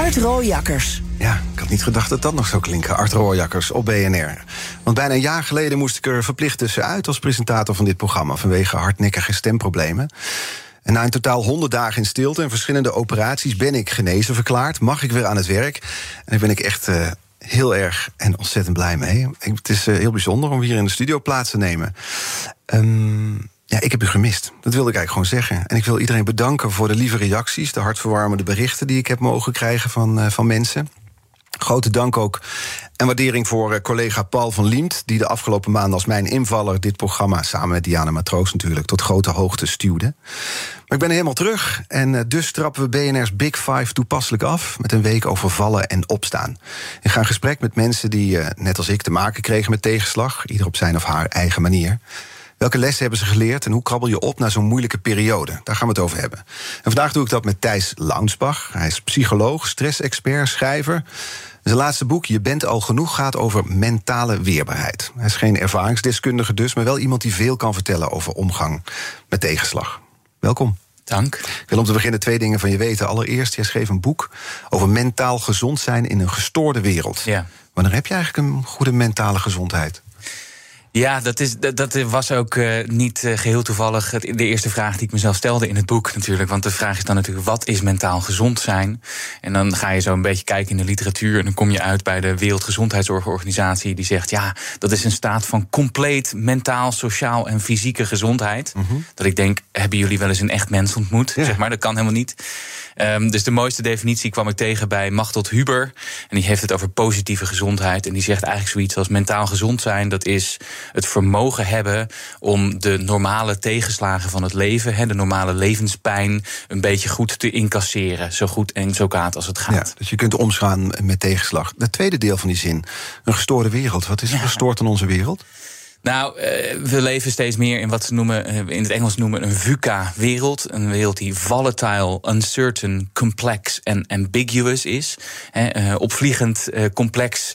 Art Rooijakkers. Ja, ik had niet gedacht dat dat nog zou klinken. Art Rooijakkers op BNR. Want bijna een jaar geleden moest ik er verplicht tussenuit... als presentator van dit programma vanwege hardnekkige stemproblemen. En na in totaal 100 dagen in stilte en verschillende operaties... ben ik genezen verklaard, mag ik weer aan het werk. En daar ben ik echt... Uh, heel erg en ontzettend blij mee. Het is uh, heel bijzonder om hier in de studio plaats te nemen. Um, ja, ik heb u gemist. Dat wilde ik eigenlijk gewoon zeggen. En ik wil iedereen bedanken voor de lieve reacties, de hartverwarmende berichten die ik heb mogen krijgen van, uh, van mensen. Grote dank ook en waardering voor uh, collega Paul van Liemt... die de afgelopen maanden als mijn invaller dit programma... samen met Diana Matroos natuurlijk, tot grote hoogte stuwde. Maar ik ben helemaal terug en uh, dus trappen we BNR's Big Five toepasselijk af... met een week over vallen en opstaan. Ik ga in gesprek met mensen die, net als ik, te maken kregen met tegenslag... ieder op zijn of haar eigen manier... Welke lessen hebben ze geleerd en hoe krabbel je op na zo'n moeilijke periode? Daar gaan we het over hebben. En vandaag doe ik dat met Thijs Launsbach. Hij is psycholoog, stressexpert, schrijver. Zijn laatste boek, Je bent al genoeg, gaat over mentale weerbaarheid. Hij is geen ervaringsdeskundige dus, maar wel iemand die veel kan vertellen over omgang met tegenslag. Welkom. Dank. Ik wil om te beginnen twee dingen van je weten. Allereerst, jij schreef een boek over mentaal gezond zijn in een gestoorde wereld. Ja. Wanneer heb je eigenlijk een goede mentale gezondheid? Ja, dat, is, dat, dat was ook uh, niet uh, geheel toevallig de eerste vraag die ik mezelf stelde in het boek natuurlijk. Want de vraag is dan natuurlijk, wat is mentaal gezond zijn? En dan ga je zo een beetje kijken in de literatuur... en dan kom je uit bij de Wereldgezondheidsorganisatie... die zegt, ja, dat is een staat van compleet mentaal, sociaal en fysieke gezondheid. Mm -hmm. Dat ik denk, hebben jullie wel eens een echt mens ontmoet? Ja. Zeg maar, dat kan helemaal niet. Um, dus de mooiste definitie kwam ik tegen bij Machteld Huber. En die heeft het over positieve gezondheid. En die zegt eigenlijk zoiets als mentaal gezond zijn... dat is het vermogen hebben om de normale tegenslagen van het leven... Hè, de normale levenspijn, een beetje goed te incasseren. Zo goed en zo kwaad als het gaat. Ja, dus je kunt omsgaan met tegenslag. Het tweede deel van die zin, een gestoorde wereld. Wat is er ja. gestoord aan onze wereld? Nou, we leven steeds meer in wat ze noemen, in het Engels noemen een VUCA-wereld. Een wereld die volatile, uncertain, complex en ambiguous is. He, opvliegend, complex,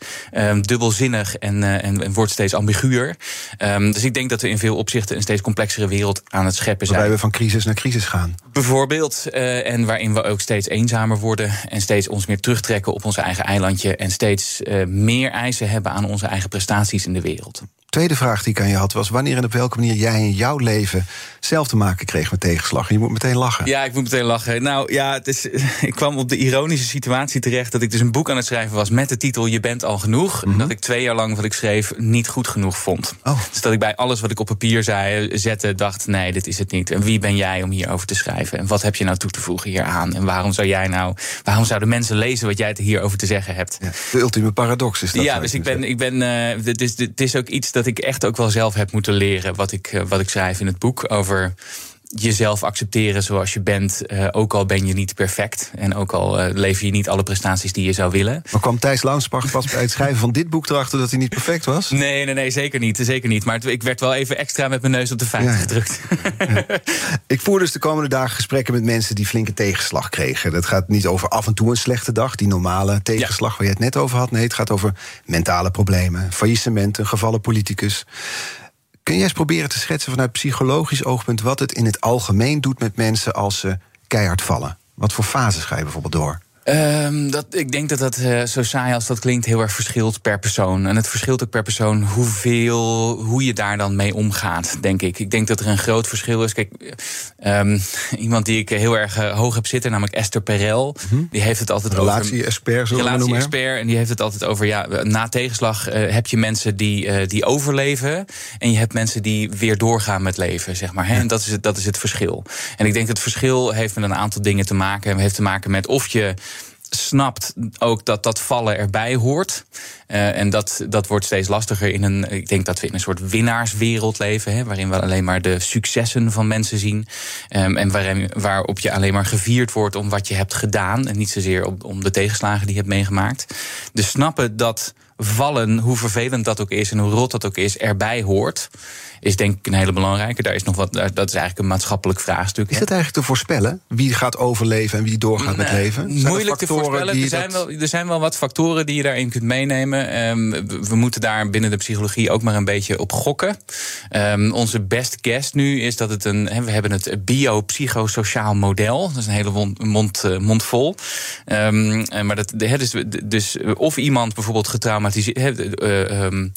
dubbelzinnig en, en, en, wordt steeds ambiguur. Um, dus ik denk dat we in veel opzichten een steeds complexere wereld aan het scheppen zijn. Waarbij we van crisis naar crisis gaan. Bijvoorbeeld. En waarin we ook steeds eenzamer worden. En steeds ons meer terugtrekken op ons eigen eilandje. En steeds meer eisen hebben aan onze eigen prestaties in de wereld tweede vraag die ik aan je had was... wanneer en op welke manier jij in jouw leven zelf te maken kreeg met tegenslag. je moet meteen lachen. Ja, ik moet meteen lachen. Nou ja, het is, ik kwam op de ironische situatie terecht... dat ik dus een boek aan het schrijven was met de titel Je bent al genoeg. Mm -hmm. Dat ik twee jaar lang wat ik schreef niet goed genoeg vond. Oh. Dus dat ik bij alles wat ik op papier zei, zette, dacht... nee, dit is het niet. En wie ben jij om hierover te schrijven? En wat heb je nou toe te voegen hieraan? En waarom zou jij nou... waarom zouden mensen lezen wat jij hierover te zeggen hebt? Ja, de ultieme paradox is dat. Ja, dus ik ben... Ik ben uh, het, is, het is ook iets dat ik echt ook wel zelf heb moeten leren. Wat ik, uh, wat ik schrijf in het boek over jezelf accepteren zoals je bent. Uh, ook al ben je niet perfect. En ook al uh, lever je niet alle prestaties die je zou willen. Maar kwam Thijs Launsbach pas bij het schrijven van dit boek erachter dat hij niet perfect was? Nee, nee, nee, zeker niet. Zeker niet. Maar het, ik werd wel even extra met mijn neus op de feiten ja. gedrukt. Ja. Ik voer dus de komende dagen gesprekken met mensen die flinke tegenslag kregen. Dat gaat niet over af en toe een slechte dag, die normale tegenslag ja. waar je het net over had. Nee, het gaat over mentale problemen, faillissement, een gevallen politicus. Kun je eens proberen te schetsen vanuit psychologisch oogpunt wat het in het algemeen doet met mensen als ze keihard vallen? Wat voor fases ga je bijvoorbeeld door? Um, dat, ik denk dat dat, uh, zo saai als dat klinkt, heel erg verschilt per persoon. En het verschilt ook per persoon hoeveel, hoe je daar dan mee omgaat, denk ik. Ik denk dat er een groot verschil is. Kijk, um, iemand die ik heel erg uh, hoog heb zitten, namelijk Esther Perel, Mhm. die heeft het altijd Relatie-expert, over. zullen we noemen. Relatie-expert. En die heeft het altijd over, ja, na tegenslag uh, heb je mensen die, die overleven. En je hebt mensen die weer doorgaan met leven, zeg maar. Hè? En dat is, het, dat is het verschil. En ik denk dat het verschil heeft met een aantal dingen te maken. Het heeft te maken met of je snapt ook dat dat vallen erbij hoort. Uh, en dat, dat wordt steeds lastiger in een. Ik denk dat we in een soort winnaarswereld leven, hè, waarin we alleen maar de successen van mensen zien. Um, en waarin, waarop je alleen maar gevierd wordt om wat je hebt gedaan. En niet zozeer om, om de tegenslagen die je hebt meegemaakt. Dus snappen dat vallen, hoe vervelend dat ook is en hoe rot dat ook is, erbij hoort is denk ik een hele belangrijke. Daar is nog wat, dat is eigenlijk een maatschappelijk vraagstuk. Is het eigenlijk te voorspellen? Wie gaat overleven en wie doorgaat met leven? moeilijk te voorspellen. Er zijn, wel, er zijn wel wat factoren die je daarin kunt meenemen. Um, we moeten daar binnen de psychologie ook maar een beetje op gokken. Um, onze best guess nu is dat het een. we hebben het biopsychosociaal model. Dat is een hele mond, mond, uh, mond vol. Um, maar dat, dus, dus of iemand bijvoorbeeld getraumatiseerd. Uh,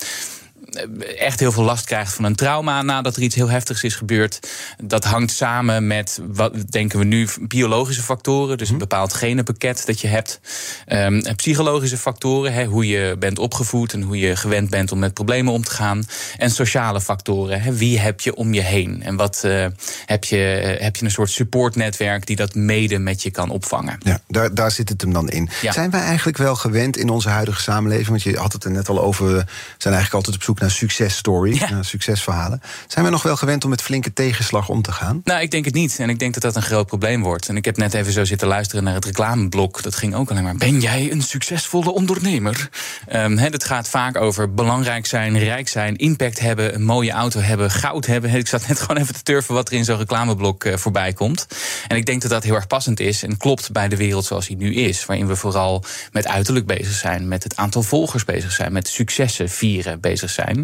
echt heel veel last krijgt van een trauma nadat er iets heel heftigs is gebeurd. Dat hangt samen met, wat denken we nu, biologische factoren. Dus een mhm. bepaald genenpakket dat je hebt. Um, psychologische factoren, hoe je bent opgevoed en hoe je gewend bent om met problemen om te gaan. En sociale factoren, wie heb je om je heen? En wat uh, heb, je, uh, heb je een soort supportnetwerk die dat mede met je kan opvangen? Ja, daar, daar zit het hem dan in. Ja. Zijn wij eigenlijk wel gewend in onze huidige samenleving? Want je had het er net al over, we zijn eigenlijk altijd op zoek naar successtory, ja. naar succesverhalen. Zijn we nog wel gewend om met flinke tegenslag om te gaan? Nou, ik denk het niet. En ik denk dat dat een groot probleem wordt. En ik heb net even zo zitten luisteren naar het reclameblok. Dat ging ook alleen maar. Ben jij een succesvolle ondernemer? Um, het gaat vaak over belangrijk zijn, rijk zijn, impact hebben, een mooie auto hebben, goud hebben. Ik zat net gewoon even te turven wat er in zo'n reclameblok uh, voorbij komt. En ik denk dat dat heel erg passend is en klopt bij de wereld zoals die nu is. Waarin we vooral met uiterlijk bezig zijn, met het aantal volgers bezig zijn, met successen vieren bezig zijn.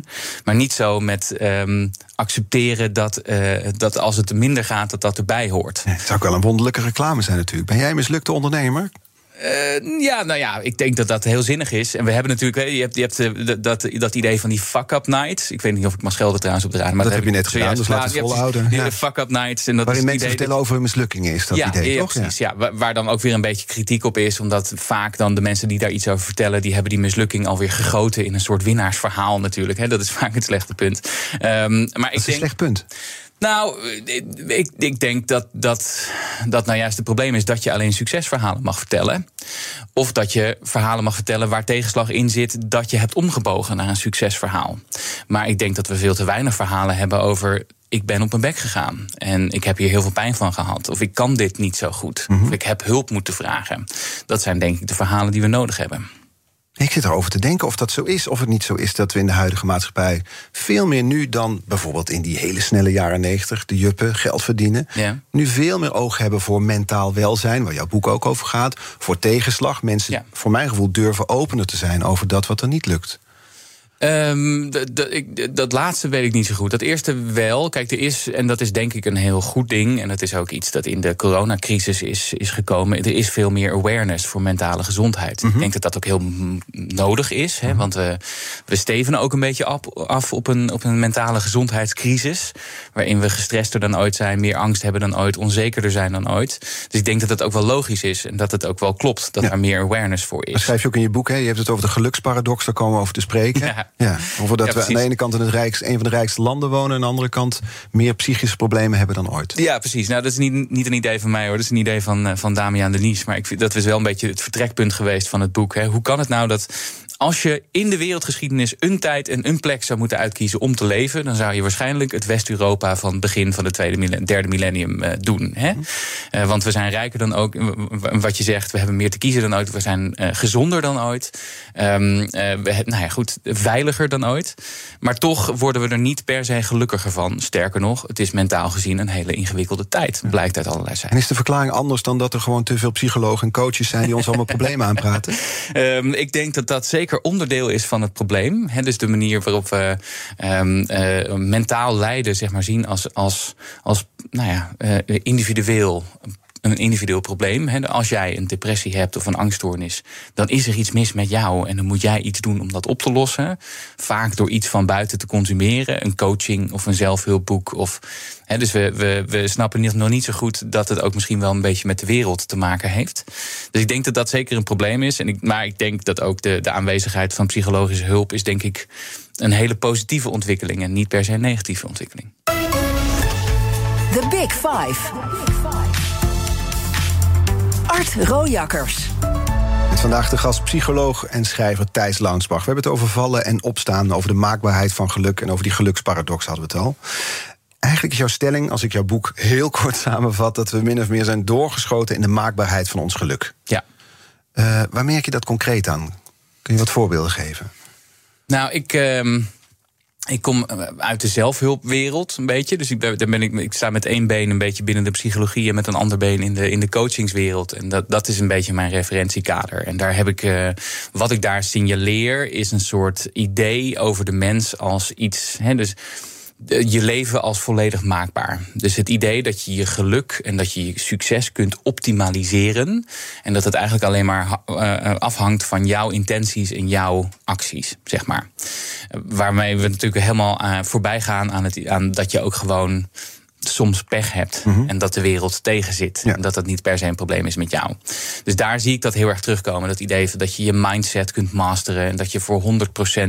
Maar niet zo met um, accepteren dat, uh, dat als het minder gaat, dat dat erbij hoort. het zou ook wel een wonderlijke reclame zijn natuurlijk. Ben jij een mislukte ondernemer? Uh, ja, nou ja, ik denk dat dat heel zinnig is. En we hebben natuurlijk, je hebt, je hebt uh, dat, dat idee van die fuck-up nights. Ik weet niet of ik mag schelden trouwens op de raad. Maar dat, heb je net gedaan, dus laat het volhouden. Ja. fuck-up nights. En dat Waarin mensen vertellen over hun mislukkingen is dat ja, idee, ja, toch? Precies, ja. Waar, waar dan ook weer een beetje kritiek op is. Omdat vaak dan de mensen die daar iets over vertellen... die hebben die mislukking alweer gegoten in een soort winnaarsverhaal natuurlijk. Hè. Dat is vaak het slechte punt. Um, maar dat ik is denk, een slecht punt. Nou, ik, ik denk dat, dat dat nou juist het probleem is dat je alleen succesverhalen mag vertellen. Of dat je verhalen mag vertellen waar tegenslag in zit dat je hebt omgebogen naar een succesverhaal. Maar ik denk dat we veel te weinig verhalen hebben over ik ben op mijn bek gegaan en ik heb hier heel veel pijn van gehad. Of ik kan dit niet zo goed. Of ik heb hulp moeten vragen. Dat zijn denk ik de verhalen die we nodig hebben. Ik zit erover te denken of dat zo is, of het niet zo is dat we in de huidige maatschappij veel meer nu dan bijvoorbeeld in die hele snelle jaren negentig, de juppen, geld verdienen, ja. nu veel meer oog hebben voor mentaal welzijn, waar jouw boek ook over gaat, voor tegenslag. Mensen, ja. voor mijn gevoel, durven opener te zijn over dat wat er niet lukt. Um, dat laatste weet ik niet zo goed. Dat eerste wel. Kijk, er is, en dat is denk ik een heel goed ding. En dat is ook iets dat in de coronacrisis is, is gekomen. Er is veel meer awareness voor mentale gezondheid. Ik mhm. denk dat dat ook heel nodig is. Hè, mhm. want we, we stevenen ook een beetje af, af op, een, op een mentale gezondheidscrisis. Waarin we gestrester dan ooit zijn, meer angst hebben dan ooit, onzekerder zijn dan ooit. Dus ik denk dat het ook wel logisch is en dat het ook wel klopt dat er meer awareness voor is. Dat schrijf je ook in je boek. Hè? Je hebt het over de geluksparadox, daar komen we over te spreken. Ja. Ja, over dat we aan de ene kant in het rijkste, een van de rijkste landen wonen... en aan de andere kant meer psychische problemen hebben dan ooit. Ja, precies. Nou, dat is niet, niet een idee van mij hoor. Dat is een idee van, eh, van Damian Denies. Maar ik vind, dat is wel een beetje het vertrekpunt geweest van het boek. Hè. Hoe kan het nou dat als je in de wereldgeschiedenis een tijd en een plek zou moeten uitkiezen om te leven, dan zou je waarschijnlijk het West-Europa van het begin van het tweede derde millennium uh, doen. Hè? Uh, want we zijn rijker dan ook. Wat je zegt, we hebben meer te kiezen dan ooit. We zijn uh, gezonder dan ooit. Um, we, nou ja, goed, veiliger dan ooit. Maar toch worden we er niet per se gelukkiger van. Sterker nog, het is mentaal gezien een hele ingewikkelde tijd. Blijkt uit allerlei cijfers. En is de verklaring anders dan dat er gewoon te veel psychologen en coaches zijn die ons allemaal problemen aanpraten? Um, ik denk dat dat zeker onderdeel is van het probleem. Dus de manier waarop we um, uh, mentaal lijden, zeg maar, zien als, als, als nou ja, uh, individueel een individueel probleem. Als jij een depressie hebt of een angststoornis, dan is er iets mis met jou en dan moet jij iets doen om dat op te lossen. Vaak door iets van buiten te consumeren, een coaching of een zelfhulpboek. Of, dus we, we, we snappen nog niet zo goed dat het ook misschien wel een beetje met de wereld te maken heeft. Dus ik denk dat dat zeker een probleem is. En maar ik denk dat ook de, de aanwezigheid van psychologische hulp is, denk ik, een hele positieve ontwikkeling en niet per se een negatieve ontwikkeling. The Big Five. Art Rojakkers. Met vandaag de gast psycholoog en schrijver Thijs Launsbach. We hebben het over vallen en opstaan, over de maakbaarheid van geluk... en over die geluksparadox hadden we het al. Eigenlijk is jouw stelling, als ik jouw boek heel kort samenvat... dat we min of meer zijn doorgeschoten in de maakbaarheid van ons geluk. Ja. Uh, waar merk je dat concreet aan? Kun je wat voorbeelden geven? Nou, ik... Uh... Ik kom eh, uit de zelfhulpwereld een beetje. Dus ik, ben, ben ik, ik sta met één been een beetje binnen de psychologie en met een ander been in de, in de coachingswereld. En dat, dat is een beetje mijn referentiekader. En daar heb ik, uh, wat ik daar signaleer, is een soort idee over de mens als iets. Hè, dus je leven als volledig maakbaar. Dus het idee dat je je geluk en dat je je succes kunt optimaliseren. En dat het eigenlijk alleen maar uh, afhangt van jouw intenties en jouw acties, zeg maar. Waarmee we natuurlijk helemaal voorbij gaan aan, het, aan dat je ook gewoon soms pech hebt mhm. en dat de wereld tegenzit. En dat dat niet per se een probleem is met jou. Dus daar zie ik dat heel erg terugkomen. Dat idee dat je je mindset kunt masteren en dat je voor 100%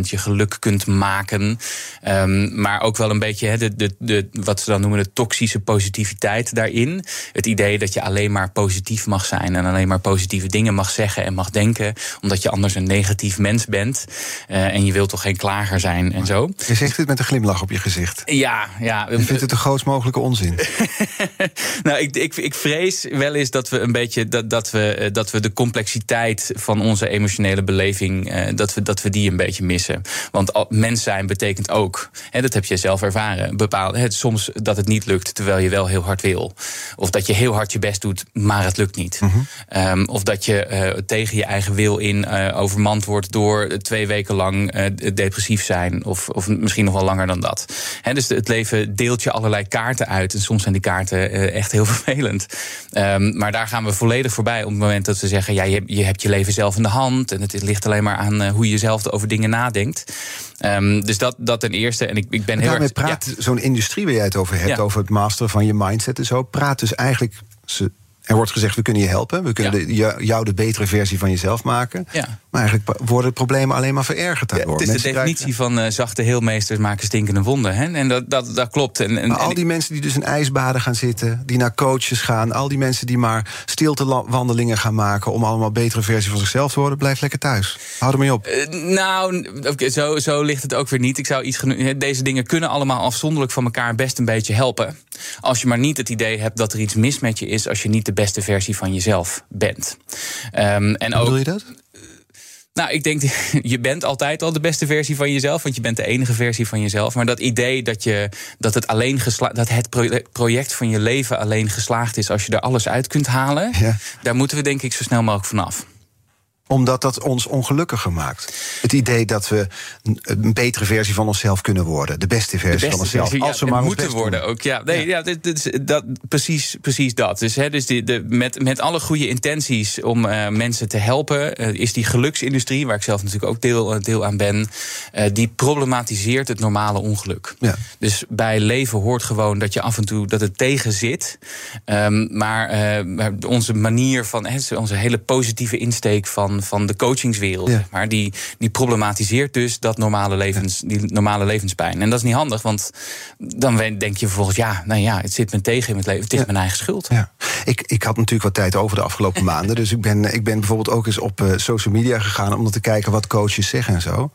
je geluk kunt maken. Um, maar ook wel een beetje de, de, de, wat ze dan noemen de toxische positiviteit daarin. Het idee dat je alleen maar positief mag zijn en alleen maar positieve dingen mag zeggen en mag denken, omdat je anders een negatief mens bent. Uh, en je wilt toch geen klager zijn en zo. Je zegt dit met een glimlach op je gezicht. Ja, ja. Je vindt het de grootst mogelijke onzin. nou, ik, ik, ik vrees wel eens dat we een beetje dat, dat, we, eh, dat we de complexiteit van onze emotionele beleving, eh, dat, we, dat we die een beetje missen. Want mens zijn betekent ook, hè, dat heb je zelf ervaren, bepaald, hè, soms dat het niet lukt terwijl je wel heel hard wil. Of dat je heel hard je best doet, maar het lukt niet. Mhm. Ehm, of dat je uh, tegen je eigen wil in uh, overmand wordt door twee weken lang uh, depressief zijn. Of, of misschien nog wel langer dan dat. He, dus het leven deelt je allerlei kaarten uit. En soms zijn die kaarten uh, echt heel vervelend. Um, maar daar gaan we volledig voorbij op het moment dat we zeggen: ja, je, je hebt je leven zelf in de hand. En het ligt alleen maar aan uh, hoe je zelf over dingen nadenkt. Um, dus dat, dat ten eerste. En ik, ik ben heel erg. praat ja. zo'n industrie waar jij het over hebt, ja. over het masteren van je mindset en zo, praat dus eigenlijk. Ze er wordt gezegd, we kunnen je helpen. We kunnen ja. de, jou de betere versie van jezelf maken. Ja. Maar eigenlijk worden de problemen alleen maar verergerd daardoor. Ja, het is de definitie van uh, zachte heelmeesters maken stinkende wonden. Hè? En dat, dat, dat klopt. En, en, maar al die mensen die dus in ijsbaden gaan zitten... die naar coaches gaan... al die mensen die maar stiltewandelingen gaan maken... om allemaal betere versie van zichzelf te worden... blijf lekker thuis. Hou er mee op. Uh, nou, okay, zo, zo ligt het ook weer niet. Ik zou iets Deze dingen kunnen allemaal afzonderlijk van elkaar best een beetje helpen. Als je maar niet het idee hebt dat er iets mis met je is... als je niet de beste versie van jezelf bent. Um, en Hoe ook, je dat? Nou, ik denk, je bent altijd al de beste versie van jezelf, want je bent de enige versie van jezelf. Maar dat idee dat, je, dat, het, alleen dat het project van je leven alleen geslaagd is als je er alles uit kunt halen, ja. daar moeten we denk ik zo snel mogelijk vanaf omdat dat ons ongelukkiger maakt. Het idee dat we een betere versie van onszelf kunnen worden. De beste versie van onszelf. Versie, als we maar moeten worden ook. Ja, nee, ja. ja dit, dat, precies, precies dat. Dus, hè, dus die, de, met, met alle goede intenties om uh, mensen te helpen, uh, is die geluksindustrie, waar ik zelf natuurlijk ook deel, deel aan ben, uh, die problematiseert het normale ongeluk. Ja. Dus bij leven hoort gewoon dat je af en toe dat het tegen zit. Um, maar onze manier van, hè, onze hele positieve insteek van van, de coachingswereld. Ja. maar, die, die problematiseert dus dat normale, levens, die normale levenspijn. En dat is niet handig, want dan denk je vervolgens... ja, nou ja, het zit me tegen in het leven. Het is mijn eigen schuld. Ja. Ik, ik had natuurlijk wat tijd over de afgelopen maanden. Dus ik ben, ik ben bijvoorbeeld ook eens op uh, social media gegaan... om te kijken wat coaches zeggen en zo.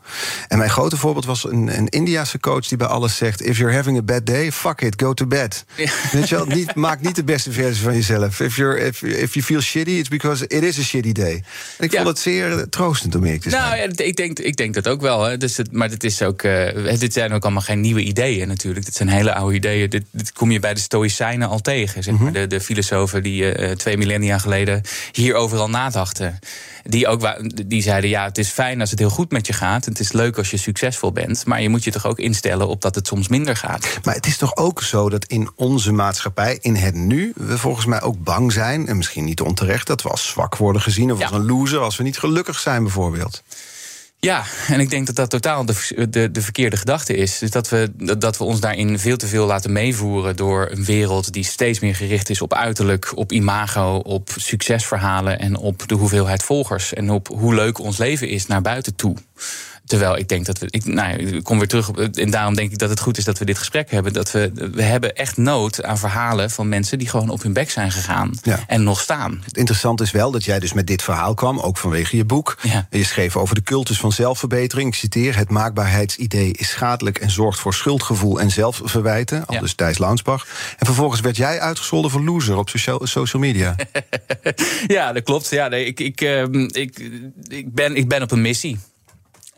En mijn grote voorbeeld was een, een Indiase coach die bij alles zegt... if you're having a bad day, fuck it, go to bed. Ja. Weet je wel, niet, maak niet de beste versie van jezelf. If, you're, if, if you feel shitty, it's because it is a shitty day. En ik vond het zeer troostend om eerlijk te zijn. Nou ja, ik denk, ik denk dat ook wel. Hè. Dus het, maar dit, is ook, uh, dit zijn ook allemaal geen nieuwe ideeën natuurlijk. Dit zijn hele oude ideeën. Dit, dit kom je bij de Stoïcijnen al tegen. Zeg maar. Mhm. de, de filosofen die uh, twee millennia geleden hier overal nadachten. Die, ook, die zeiden, ja, het is fijn als het heel goed met je gaat. Het is leuk als je succesvol bent. Maar je moet je toch ook instellen op dat het soms minder gaat. Maar het is toch ook zo dat in onze maatschappij, in het nu... we volgens mij ook bang zijn, en misschien niet onterecht... dat we als zwak worden gezien of ja. als een loser... als we niet gelukkig zijn bijvoorbeeld. Ja, en ik denk dat dat totaal de, de, de verkeerde gedachte is. Dus dat we, dat we ons daarin veel te veel laten meevoeren door een wereld die steeds meer gericht is op uiterlijk, op imago, op succesverhalen en op de hoeveelheid volgers. En op hoe leuk ons leven is naar buiten toe. Terwijl ik denk dat we. Ik, nou ik kom weer terug op. En daarom denk ik dat het goed is dat we dit gesprek hebben. Dat we, we hebben echt nood aan verhalen van mensen die gewoon op hun bek zijn gegaan. En nog staan. Het interessante is wel dat jij dus met dit verhaal kwam, ook vanwege je boek. Ja. Je schreef over de cultus van zelfverbetering. Ik citeer: Het maakbaarheidsidee is schadelijk en zorgt voor schuldgevoel en zelfverwijten. Al Ja. Thijs Launsbach. En vervolgens werd jij uitgescholden voor loser op social, social media. Ja, dat klopt. Ja, nee, ik, ik, ehm, ik, ik, ben, ik ben op een missie.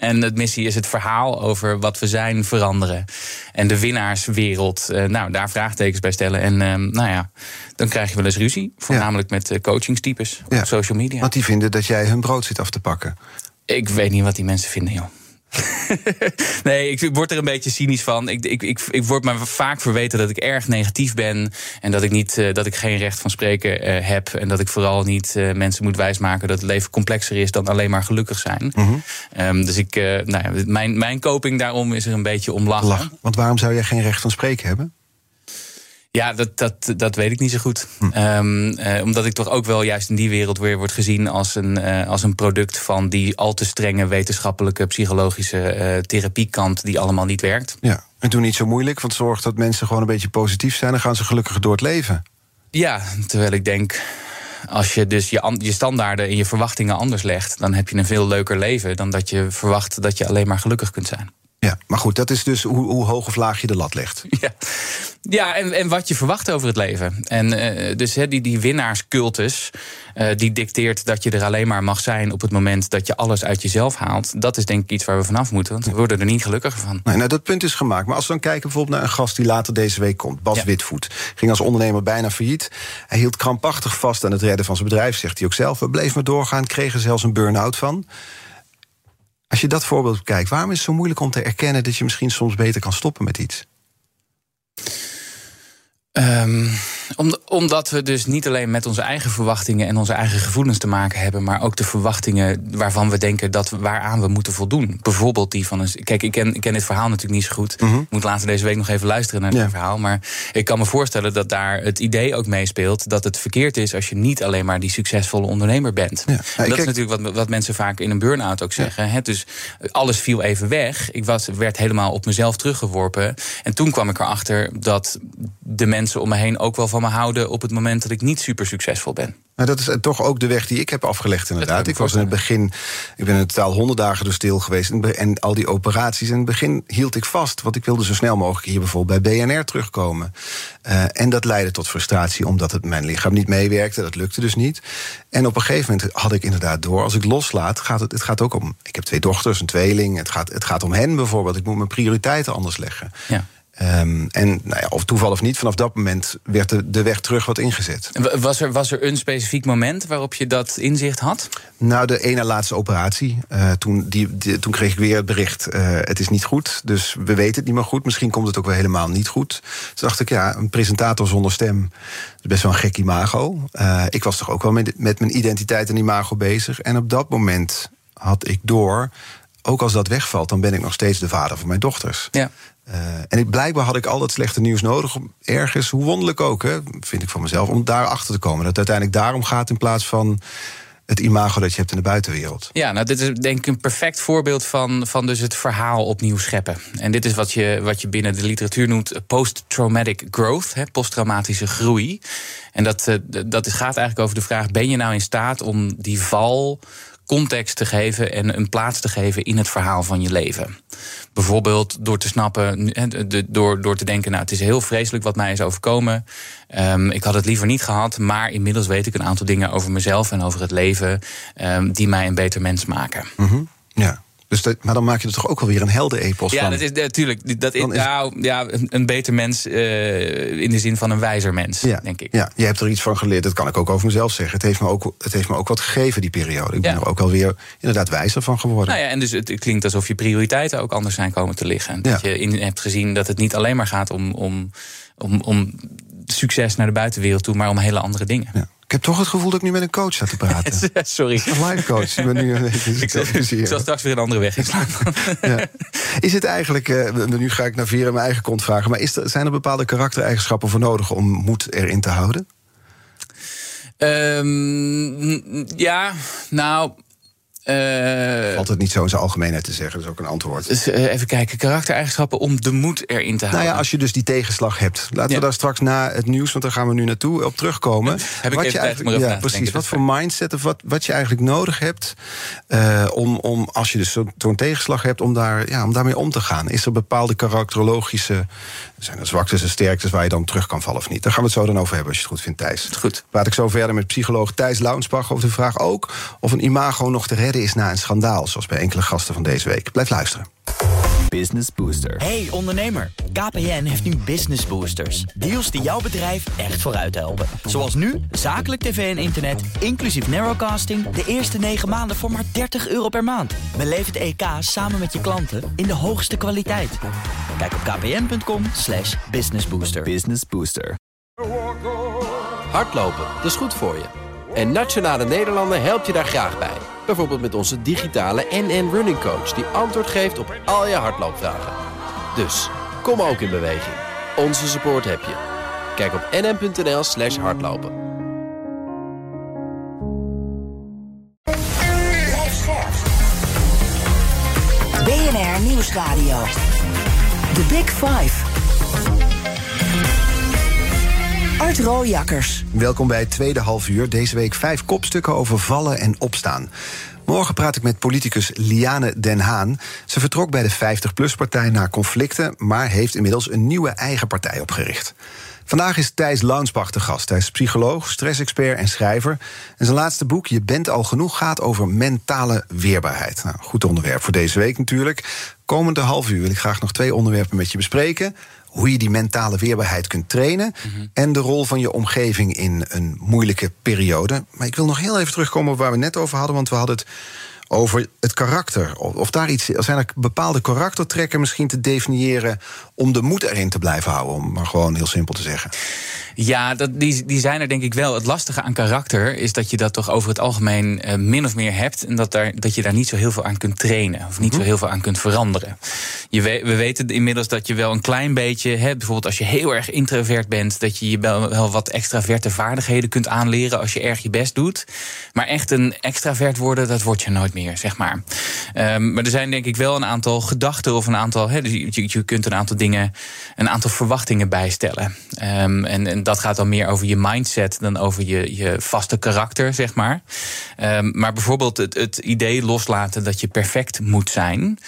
En het missie is het verhaal over wat we zijn veranderen. En de winnaarswereld, eh, nou, daar vraagtekens bij stellen. En ehm, nou ja, dan krijg je wel eens ruzie. Voornamelijk met eh, coachingstypes Ja. op social media. Want die vinden dat jij hun brood zit af te pakken. Ik weet niet wat die mensen vinden, joh. nee, ik word er een beetje cynisch van. Ik, ik, ik, ik word me vaak verweten dat ik erg negatief ben. En dat ik, niet, eh, dat ik geen recht van spreken eh, heb. En dat ik vooral niet eh, mensen moet wijsmaken dat het leven complexer is dan alleen maar gelukkig zijn. Ehm, dus ik, nou ja, mijn, mijn koping daarom is er een beetje om lachen. Lach. Want waarom zou jij geen recht van spreken hebben? Ja, dat, dat, dat weet ik niet zo goed. Ehm, eh, omdat ik toch ook wel juist in die wereld weer word gezien als een, eh, als een product van die al te strenge wetenschappelijke, psychologische eh, therapiekant die allemaal niet werkt. Ja. En doe niet zo moeilijk, want zorg dat mensen gewoon een beetje positief zijn. Dan gaan ze gelukkiger door het leven. Ja, terwijl ik denk. Als je dus je, je standaarden en je verwachtingen anders legt, dan heb je een veel leuker leven dan dat je verwacht dat je alleen maar gelukkig kunt zijn. Ja, maar goed, dat is dus hoe, hoe hoog of laag je de lat legt. Ja, ja en, en wat je verwacht over het leven. En eh, dus he, die, die winnaarscultus, eh, die dicteert dat je er alleen maar mag zijn op het moment dat je alles uit jezelf haalt. Dat is denk ik iets waar we vanaf moeten, want we worden er niet gelukkiger van. Nee, nou, dat punt is gemaakt. Maar als we dan kijken bijvoorbeeld naar een gast die later deze week komt, Bas Ja. Witvoet. Ging als ondernemer bijna failliet. Hij hield krampachtig vast aan het redden van zijn bedrijf, zegt hij ook zelf. We bleven maar doorgaan, kreeg er zelfs een burn-out van. Als je dat voorbeeld bekijkt, waarom is het zo moeilijk om te erkennen dat je misschien soms beter kan stoppen met iets? Ehm, om, omdat we dus niet alleen met onze eigen verwachtingen en onze eigen gevoelens te maken hebben, maar ook de verwachtingen waarvan we denken dat we, waaraan we moeten voldoen. Bijvoorbeeld die van een. Kijk, ik ken, ik ken dit verhaal natuurlijk niet zo goed. Ik moet later deze week nog even luisteren naar Mhm. Ja. het verhaal. Maar ik kan me voorstellen dat daar het idee ook meespeelt dat het verkeerd is als je niet alleen maar die succesvolle ondernemer bent. Ja. Dat is natuurlijk wat, wat mensen vaak in een burn-out ook zeggen. Hè? Dus alles viel even weg. Ik was, werd helemaal op mezelf teruggeworpen. En toen kwam ik erachter dat de mensen om me heen ook wel van me houden op het moment dat ik niet super succesvol ben. Nou, dat is eh, toch ook de weg die ik heb afgelegd, inderdaad. ik was in het begin, ik ben in totaal honderd dagen door stil geweest. En al die operaties. In het begin hield ik vast, want ik wilde zo snel mogelijk hier bijvoorbeeld bij BNR terugkomen. Eh, en dat leidde tot frustratie, omdat het mijn lichaam niet meewerkte. Dat lukte dus niet. En op een gegeven moment had ik inderdaad door, als ik loslaat, gaat het, het gaat ook om. Ik heb twee dochters, een tweeling. Het gaat, het gaat om hen bijvoorbeeld. Ik moet mijn prioriteiten anders leggen. Ja. Ehm, en nou ja, of toeval of niet, vanaf dat moment werd de, de weg terug wat ingezet. Was er, was er een specifiek moment waarop je dat inzicht had? Nou, de ene laatste operatie. eh, toen, die, die- toen kreeg ik weer het bericht: eh, het is niet goed. Dus we weten het niet meer goed. Misschien komt het ook wel helemaal niet goed. Toen dacht ik, ja, een presentator zonder stem. Is best wel een gek imago. Eh, ik was toch ook wel met, met mijn identiteit en imago bezig. En op dat moment had ik door. Ook als dat wegvalt, dan ben ik nog steeds de vader van mijn dochters. Ja. Eh, en blijkbaar had ik al dat slechte nieuws nodig om ergens, hoe wonderlijk ook, hè, vind ik van mezelf, om daar achter te komen. Dat het uiteindelijk daarom gaat in plaats van het imago dat je hebt in de buitenwereld. Ja, nou, dit is denk ik een perfect voorbeeld van, van dus het verhaal opnieuw scheppen. En dit is wat je, wat je binnen de literatuur noemt post-traumatic growth, posttraumatische groei. En dat, eh, dat gaat eigenlijk over de vraag: ben je nou in staat om die val context te geven en een plaats te geven in het verhaal van je leven? Bijvoorbeeld door te snappen, door, door te denken: nou, het is heel vreselijk wat mij is overkomen. Ehm, ik had het liever niet gehad, maar inmiddels weet ik een aantal dingen over mezelf en over het leven ehm, die mij een beter mens maken. Mhm. Ja. Dus dat, maar dan maak je er toch ook wel weer een heldenepos Ja, van. dat is natuurlijk. Dat is, nou, ja, een, beter mens eh, in de zin van een wijzer mens, ja, denk ik. Ja, je hebt er iets van geleerd. Dat kan ik ook over mezelf zeggen. Het heeft me ook, het heeft me ook wat gegeven, die periode. Ik ben Ja. er ook alweer inderdaad wijzer van geworden. Nou ja, en dus het klinkt alsof je prioriteiten ook anders zijn komen te liggen. Dat Ja. je in hebt gezien dat het niet alleen maar gaat om, om, om, om succes naar de buitenwereld toe, maar om hele andere dingen. Ja. Ik heb toch het gevoel dat ik nu met een coach sta te praten. Sorry. Een life coach. Ik ben nu een beetje Ik zal, ik zal straks weer een andere weg inslaan. Ja. Is het eigenlijk, eh, nu ga ik naar Vera mijn eigen kont vragen, maar is er, zijn er bepaalde karaktereigenschappen voor nodig om moed erin te houden? Ehm, ja, nou. Uh, Valt het niet zo in zijn algemeenheid te zeggen, dat is ook een antwoord. Dus, uh, even kijken, karaktereigenschappen om de moed erin te houden. Nou ja, als je dus die tegenslag hebt. Laten we daar straks na het nieuws, want daar gaan we nu naartoe, op terugkomen. Heb wat ik je eigenlijk, ja, precies. Wat voor mindset of wat, wat je eigenlijk nodig hebt uh, om, om, als je dus zo'n tegenslag hebt, om, daar, ja, om daarmee om te gaan. Is er bepaalde karakterologische, zijn er zwaktes en sterktes waar je dan terug kan vallen of niet? Daar gaan we het zo dan over hebben, als je het goed vindt, Thijs. Goed. Praat ik zo verder met psycholoog Thijs Launsbach over de vraag ook of een imago nog te redden is na een schandaal, zoals bij enkele gasten van deze week. Blijf luisteren. Business Booster. Hey ondernemer, KPN heeft nu Business Boosters. Deals die jouw bedrijf echt vooruit helpen. Zoals nu, zakelijk tv en internet, inclusief narrowcasting... de eerste 9 maanden voor maar 30 euro per maand. Beleef het EK samen met je klanten in de hoogste kwaliteit. Kijk op kpn.com slash businessbooster. Business Booster. Hardlopen, dat is goed voor je. En Nationale Nederlanden helpt je daar graag bij. Bijvoorbeeld met onze digitale NN Running Coach... die antwoord geeft op al je hardloopvragen. Dus, kom ook in beweging. Onze support heb je. Kijk op nn.nl slash hardlopen. BNR Nieuwsradio. The Big Five. Art Rooijakkers. Welkom bij het tweede half uur. Deze week vijf kopstukken over vallen en opstaan. Morgen praat ik met politicus Liane Den Haan. Ze vertrok bij de 50PLUS-partij na conflicten... maar heeft inmiddels een nieuwe eigen partij opgericht. Vandaag is Thijs Launsbach de gast. Hij is psycholoog, stressexpert en schrijver. En zijn laatste boek, Je bent al genoeg, gaat over mentale weerbaarheid. Nou, goed onderwerp voor deze week natuurlijk. Komende half uur wil ik graag nog twee onderwerpen met je bespreken hoe je die mentale weerbaarheid kunt trainen. Mhm. En de rol van je omgeving in een moeilijke periode. Maar ik wil nog heel even terugkomen op waar we net over hadden. Want we hadden het over het karakter. Of daar iets, zijn er bepaalde karaktertrekken misschien te definiëren om de moed erin te blijven houden, om maar gewoon heel simpel te zeggen. Ja, dat, die, die zijn er denk ik wel. Het lastige aan karakter is dat je dat toch over het algemeen uh, min of meer hebt. En dat, daar, dat je daar niet zo heel veel aan kunt trainen. Of niet zo mhm. heel veel aan kunt veranderen. Je we, we weten inmiddels dat je wel een klein beetje, hè, bijvoorbeeld als je heel erg introvert bent, dat je je wel, wel wat extraverte vaardigheden kunt aanleren als je erg je best doet. Maar echt een extravert worden, dat word je nooit meer, zeg maar. Um, maar er zijn denk ik wel een aantal gedachten of een aantal, dus je, je kunt een aantal dingen, een aantal verwachtingen bijstellen. Um, en, en dat gaat dan meer over je mindset dan over je, je vaste karakter, zeg maar. Um, maar bijvoorbeeld het, het idee loslaten dat je perfect moet zijn.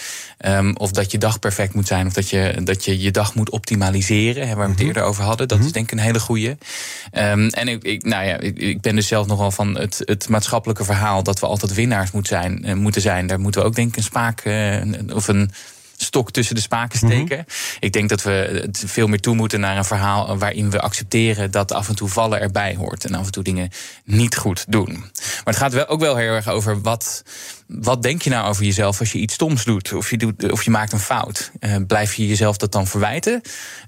Of dat je dag perfect moet zijn. Of dat je dat je, je dag moet optimaliseren. Waar we het mhm. eerder over hadden. Dat is mhm. denk ik een hele goeie. Um, en ik, ik, nou ja, ik, ik, ben dus zelf nogal van het, het maatschappelijke verhaal. dat we altijd winnaars moet zijn, uh, moeten zijn. Daar moeten we ook denk ik een spaak. Uh, of een stok tussen de spaken mhm. steken. Ik denk dat we veel meer toe moeten naar een verhaal waarin we accepteren dat af en toe vallen erbij hoort en af en toe dingen niet goed doen. Maar het gaat wel ook wel heel erg over wat, wat denk je nou over jezelf als je iets stoms doet? Of je, doet, of je maakt een fout. Uh, blijf je jezelf dat dan verwijten?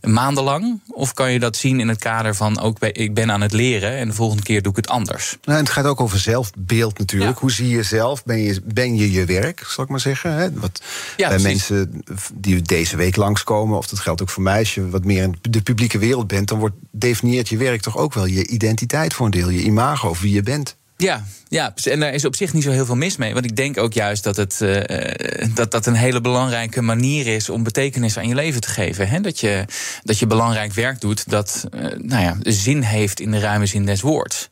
Maandenlang? Of kan je dat zien in het kader van ook ik ben aan het leren en de volgende keer doe ik het anders? Nou, het gaat ook over zelfbeeld natuurlijk. Hoe zie je jezelf? Ben je ben je, je werk, zal ik maar zeggen? Hè? Wat ja, bij mensen die deze week langskomen, of dat geldt ook voor mij, als je wat meer in de publieke wereld bent, dan wordt, definieert je werk toch ook wel je identiteit voor een deel, je imago, of wie je bent. Ja, ja, en daar is op zich niet zo heel veel mis mee. Want ik denk ook juist dat het, uh, dat, dat een hele belangrijke manier is om betekenis aan je leven te geven. Hè? Dat, je, dat je belangrijk werk doet dat uh, nou ja, zin heeft in de ruime zin des woords.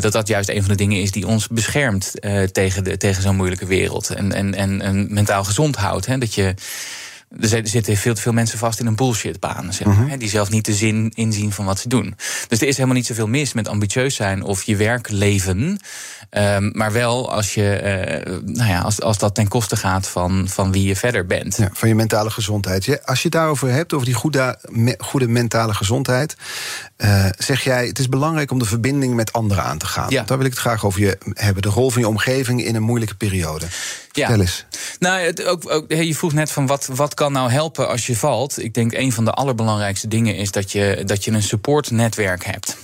Dat dat juist een van de dingen is die ons beschermt tegen, de, tegen zo'n moeilijke wereld. En, en, en, en mentaal gezond houdt. Hè? Dat je er zitten veel te veel mensen vast in een bullshitbaan. Zeg maar, mhm. Die zelf niet de zin inzien van wat ze doen. Dus er is helemaal niet zoveel mis met ambitieus zijn of je werk leven. Um, maar wel als, je, uh, nou ja, als, als dat ten koste gaat van, van wie je verder bent. Ja, van je mentale gezondheid. Als je het daarover hebt, over die goede, goede mentale gezondheid. Uh, zeg jij, het is belangrijk om de verbinding met anderen aan te gaan. Ja. Daar wil ik het graag over je hebben. De rol van je omgeving in een moeilijke periode. Ja. Vertel eens. Nou, het, ook, ook, je vroeg net van wat, wat kan nou helpen als je valt. Ik denk een van de allerbelangrijkste dingen is dat je, dat je een supportnetwerk hebt.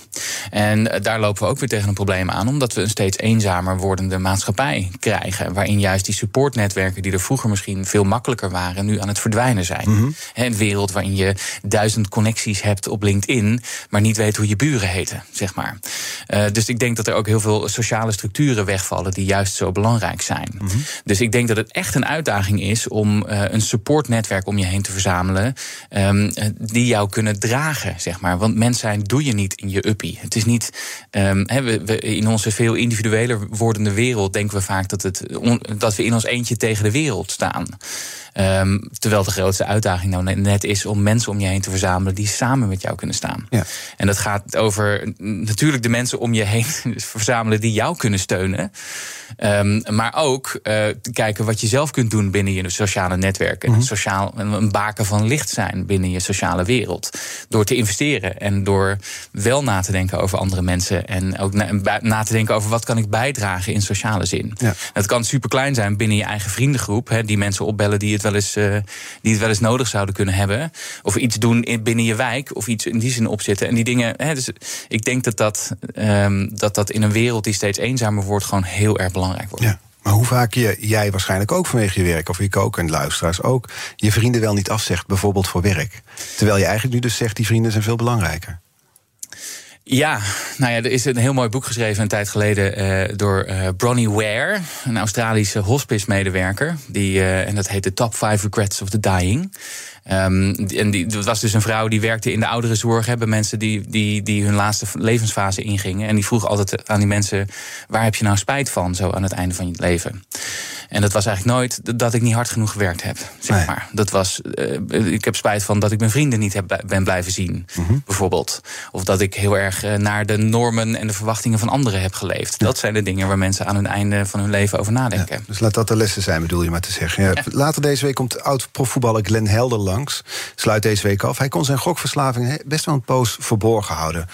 En eh, daar lopen we ook weer tegen een probleem aan, omdat we een steeds eenzamer wordende maatschappij krijgen. Waarin juist die supportnetwerken, die er vroeger misschien veel makkelijker waren, nu aan het verdwijnen zijn. Mm Een wereld waarin je duizend connecties hebt op LinkedIn, maar niet weet hoe je buren heten, zeg maar. Uh, dus ik denk dat er ook heel veel sociale structuren wegvallen die juist zo belangrijk zijn. Mhm. Dus ik denk dat het echt een uitdaging is om uh, een supportnetwerk om je heen te verzamelen, um, die jou kunnen dragen, zeg maar. Want mens zijn doe je niet in je Het is niet. Um, we, we, in onze veel individueler wordende wereld denken we vaak dat, het, dat we in ons eentje tegen de wereld staan. Um, terwijl de grootste uitdaging nou net is om mensen om je heen te verzamelen die samen met jou kunnen staan. Ja. En dat gaat over natuurlijk de mensen om je heen verzamelen die jou kunnen steunen. Um, maar ook uh, kijken wat je zelf kunt doen binnen je sociale netwerken. Mm sociaal, een baken van licht zijn binnen je sociale wereld. Door te investeren en door wel na te denken over andere mensen. En ook na, na te denken over wat kan ik bijdragen in sociale zin. Ja. Het kan super klein zijn binnen je eigen vriendengroep. He, die mensen opbellen die het uh, die het wel eens nodig zouden kunnen hebben. Of iets doen in, binnen je wijk. Of iets in die zin opzitten. En die dingen. He, dus ik denk dat dat, um, dat dat in een wereld die steeds eenzamer wordt, gewoon heel erg belangrijk wordt. Ja. Maar hoe vaak je, jij waarschijnlijk ook vanwege je werk, of ik ook en luisteraars ook, je vrienden wel niet afzegt, bijvoorbeeld voor werk. Terwijl je eigenlijk nu dus zegt, die vrienden zijn veel belangrijker. Ja, nou ja, er is een heel mooi boek geschreven een tijd geleden uh, door uh, Bronnie Ware, een Australische hospice-medewerker. Die, uh, en dat heet The Top 5 Regrets of the Dying. Um, en die, dat was dus een vrouw die werkte in de ouderenzorg. Hebben mensen die, die, die hun laatste levensfase ingingen. En die vroeg altijd aan die mensen: waar heb je nou spijt van, zo aan het einde van je leven? En dat was eigenlijk nooit dat ik niet hard genoeg gewerkt heb. Zeg maar. Dat was, ik heb spijt van dat ik mijn vrienden niet heb, ben blijven zien, mm bijvoorbeeld. Of dat ik heel erg uh, naar de normen en de verwachtingen van anderen heb geleefd. Ja. Dat zijn de dingen waar mensen aan het einde van hun leven over nadenken. Ja, dus laat dat de lessen zijn, bedoel je maar te zeggen. Ja, later deze week komt oud-profvoetballer Glenn Helder langs. Sluit deze week af. Hij kon zijn gokverslaving best wel een poos verborgen houden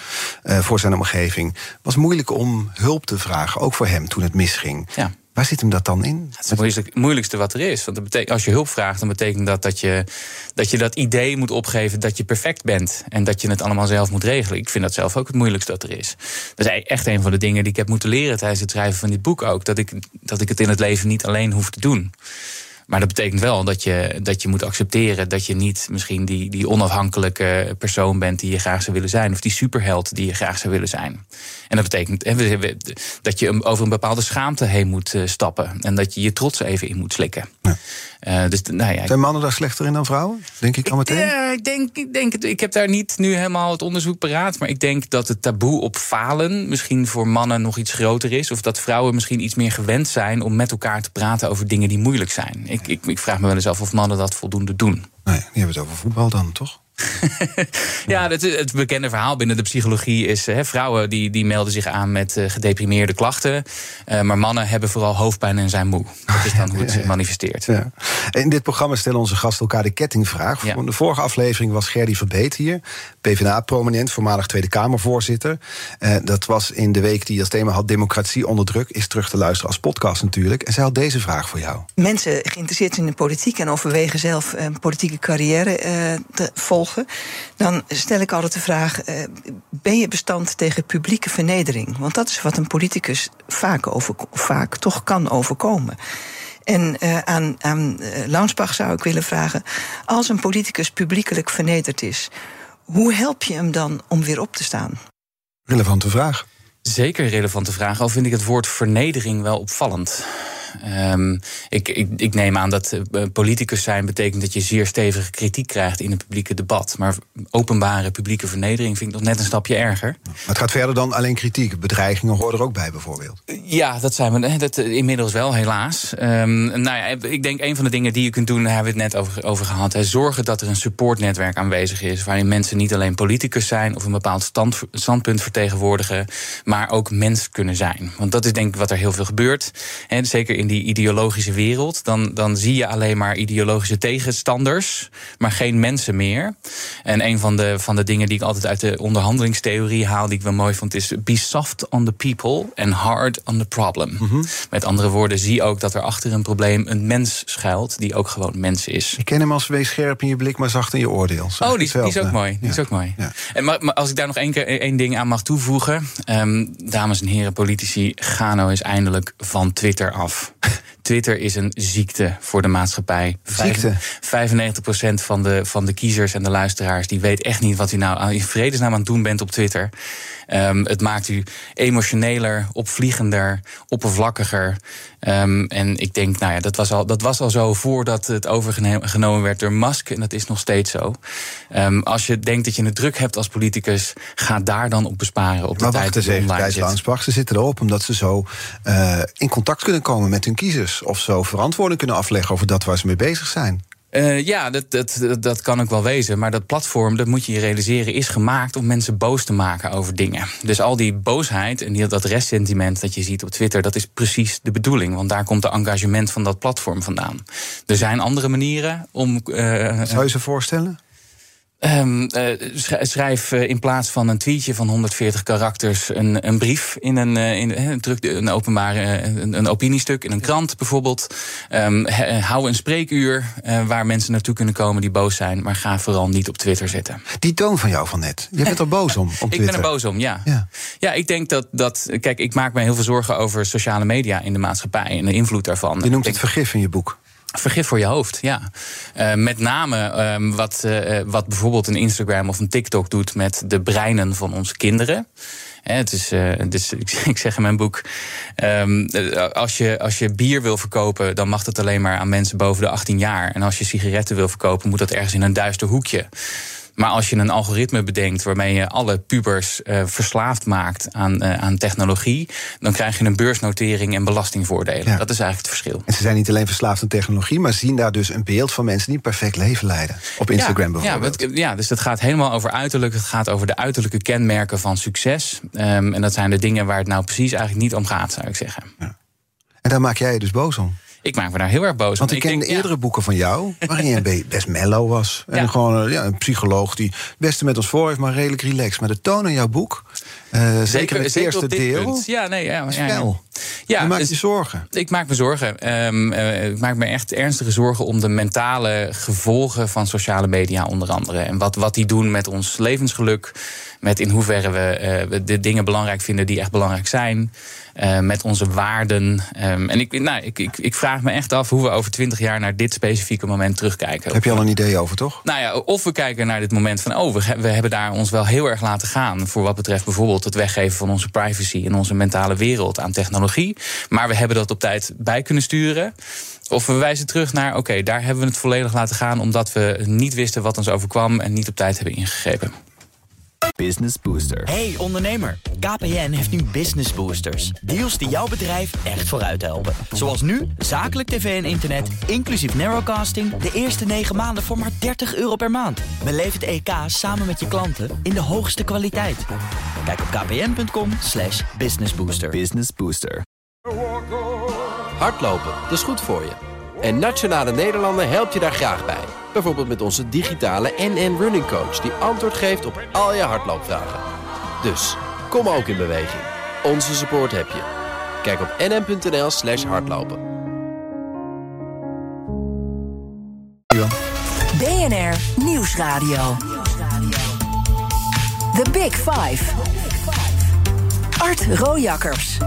uh, voor zijn omgeving. Was moeilijk om hulp te vragen, ook voor hem toen het misging. Waar zit hem dat dan in? Het is het moeilijkste wat er is. Want als je hulp vraagt, dan betekent dat dat je, dat je dat idee moet opgeven dat je perfect bent. En dat je het allemaal zelf moet regelen. Ik vind dat zelf ook het moeilijkste dat er is. Dat is echt een van de dingen die ik heb moeten leren tijdens het schrijven van dit boek ook. Dat ik, dat ik het in het leven niet alleen hoef te doen. Maar dat betekent wel dat je, dat je moet accepteren dat je niet misschien die, die onafhankelijke persoon bent die je graag zou willen zijn. Of die superheld die je graag zou willen zijn. En dat betekent dat je over een bepaalde schaamte heen moet eh, stappen. En dat je je trots even in moet slikken. Ja. Uh, dus, nou ja, Zijn mannen daar slechter in dan vrouwen? Denk ik al meteen? Ja, ik denk, ik denk, ik heb daar niet nu helemaal het onderzoek paraat. Maar ik denk dat het taboe op falen misschien voor mannen nog iets groter is. Of dat vrouwen misschien iets meer gewend zijn om met elkaar te praten over dingen die moeilijk zijn. Ik, ik, vraag me wel eens af of mannen dat voldoende doen. Nee, die hebben het over voetbal dan, toch? ja, het, het, bekende verhaal binnen de psychologie is... Hè, vrouwen die, die melden zich aan met uh, gedeprimeerde klachten... Uh, maar mannen hebben vooral hoofdpijn en zijn moe. Dat is dan hoe het zich manifesteert. Ja. In dit programma stellen onze gasten elkaar de kettingvraag. Ja. De vorige aflevering was Gerdy Verbeet hier. PvdA-prominent, voormalig Tweede Kamervoorzitter. Uh, dat was in de week die als thema had... democratie onder druk, is terug te luisteren als podcast natuurlijk. En zij had deze vraag voor jou. Mensen geïnteresseerd zijn in de politiek... en overwegen zelf een politieke carrière te volgen dan stel ik altijd de vraag: uh, ben je bestand tegen publieke vernedering? Want dat is wat een politicus vaak, over, vaak toch kan overkomen. En uh, aan, aan uh, Launsbach zou ik willen vragen: als een politicus publiekelijk vernederd is, hoe help je hem dan om weer op te staan? Relevante vraag. Zeker een relevante vraag, al vind ik het woord vernedering wel opvallend. Um, ik, ik, ik, neem aan dat uh, politicus zijn betekent dat je zeer stevige kritiek krijgt in het publieke debat. Maar openbare publieke vernedering vind ik nog net een stapje erger. Maar het gaat verder dan alleen kritiek. Bedreigingen horen er ook bij, bijvoorbeeld. Ja, dat zijn we dat, inmiddels wel, helaas. Um, nou ja, ik denk een van de dingen die je kunt doen, daar hebben we het net over, over gehad. Hè, zorgen dat er een supportnetwerk aanwezig is. Waarin mensen niet alleen politicus zijn of een bepaald stand, standpunt vertegenwoordigen. Maar ook mens kunnen zijn. Want dat is denk ik wat er heel veel gebeurt. En zeker in in die ideologische wereld, dan, dan zie je alleen maar ideologische tegenstanders, maar geen mensen meer. En een van de, van de dingen die ik altijd uit de onderhandelingstheorie haal, die ik wel mooi vond, is be soft on the people and hard on the problem. Mhm. Met andere woorden, zie ook dat er achter een probleem een mens schuilt, die ook gewoon mens is. Ik ken hem als wees scherp in je blik, maar zacht in je oordeel. Oh, die, is- die is ook mooi. Die is ook mooi. Ja. En maar, maar als ik daar nog één, keer, één ding aan mag toevoegen. ehm, dames en heren politici, ga nou eens eindelijk van Twitter af. Twitter is een ziekte voor de maatschappij. Ziekte? 95% van de, van de kiezers en de luisteraars... die weet echt niet wat u nou aan- in vredesnaam aan het doen bent op Twitter. Ehm, het maakt u emotioneler, opvliegender, oppervlakkiger. Ehm, en ik denk, nou ja, dat was, al, dat was al zo voordat het overgenomen werd door Musk. En dat is nog steeds zo. Ehm, als je denkt dat je het druk hebt als politicus, ga daar dan op besparen. Op de Maar tijd wacht eens even. Ze zitten erop omdat ze zo eh, in contact kunnen komen met hun kiezers. Of zo verantwoording kunnen afleggen over dat waar ze mee bezig zijn. Eh, ja, dat, dat, dat- kan ook wel wezen. Maar dat platform, dat moet je je realiseren, is gemaakt om mensen boos te maken over dingen. Dus al die boosheid en dat restsentiment dat je ziet op Twitter, dat is precies de bedoeling. Want daar komt de engagement van dat platform vandaan. Er zijn andere manieren om. eh, Zou je ze voorstellen? Ehm, eh, sch- schrijf eh, in plaats van een tweetje van 140 karakters een, een brief in een, eh, in, druk een openbare een, een opiniestuk in een krant bijvoorbeeld. He- eh, hou een spreekuur waar mensen naartoe kunnen komen die boos zijn, maar ga vooral niet op Twitter zitten. Die toon van jou van net. Je bent er boos om op Ik ben er boos om, ja. Ja. ja. ik denk dat, dat. Kijk, ik maak me heel veel zorgen over sociale media in de maatschappij en de invloed daarvan. Je noemt Ik het vergif in je boek. Vergif voor je hoofd, ja. Eh, met name ehm, wat, eh, wat bijvoorbeeld een Instagram of een TikTok doet met de breinen van onze kinderen. Het is, eh, dus ik, zeg in mijn boek: ehm, eh, als, je, als je bier wil verkopen, dan mag dat alleen maar aan mensen boven de 18 jaar. En als je sigaretten wil verkopen, moet dat ergens in een duister hoekje. Maar als je een algoritme bedenkt waarmee je alle pubers eh, verslaafd maakt aan, eh, aan technologie, dan krijg je een beursnotering en belastingvoordelen. Ja. Dat is eigenlijk het verschil. En ze zijn niet alleen verslaafd aan technologie, maar zien daar dus een beeld van mensen die een perfect leven leiden. Op Instagram ja, bijvoorbeeld. Ja, ja, dus het gaat helemaal over uiterlijk. Het gaat over de uiterlijke kenmerken van succes. Ehm, en dat zijn de dingen waar het nou precies eigenlijk niet om gaat, zou ik zeggen. En daar maak jij je dus boos om. Ik maak me daar heel erg boos Want ik ken denk, ja, eerdere boeken van jou, waarin je best mellow was. En Ja. gewoon eh, ja, een psycholoog die het beste met ons voor heeft, maar redelijk relaxed. Maar de toon in jouw boek, eh, zeker, het zeker eerste deel, punt. Ja, nee, ja, ja, ja. Ja, je maakt dus- je zorgen. Ik maak me zorgen. Ehm, eh, ik maak me echt ernstige zorgen om de mentale gevolgen van sociale media, onder andere. En wat, wat die doen met ons levensgeluk. Met in hoeverre we, eh, de dingen belangrijk vinden die echt belangrijk zijn. met onze waarden. Ehm, en ik, nou, ik, ik, ik vraag me echt af hoe we over twintig jaar naar dit specifieke moment terugkijken. Heb je al een idee over, toch? Nou ja, of we kijken naar dit moment van, oh, we, we hebben daar ons wel heel erg laten gaan. Voor wat betreft bijvoorbeeld het weggeven van onze privacy en onze mentale wereld aan technologie. Maar we hebben dat op tijd bij kunnen sturen. Of we wijzen terug naar, oké, daar hebben we het volledig laten gaan. omdat we niet wisten wat ons overkwam en niet op tijd hebben ingegrepen. Business Booster. Hey ondernemer, KPN heeft nu Business Boosters. Deals die jouw bedrijf echt vooruit helpen. Zoals nu, zakelijk tv en internet, inclusief narrowcasting... de eerste 9 maanden voor maar 30 euro per maand. Beleef het EK samen met je klanten in de hoogste kwaliteit. Kijk op kpn.com slash businessbooster. Business Booster. Hardlopen, dat is goed voor je. En Nationale Nederlanden helpt je daar graag bij. Bijvoorbeeld met onze digitale NN Running Coach... die antwoord geeft op al je hardloopvragen. Dus, kom ook in beweging. Onze support heb je. Kijk op nn.nl slash hardlopen. BNR Nieuwsradio. The Big Five. Art Rojakkers.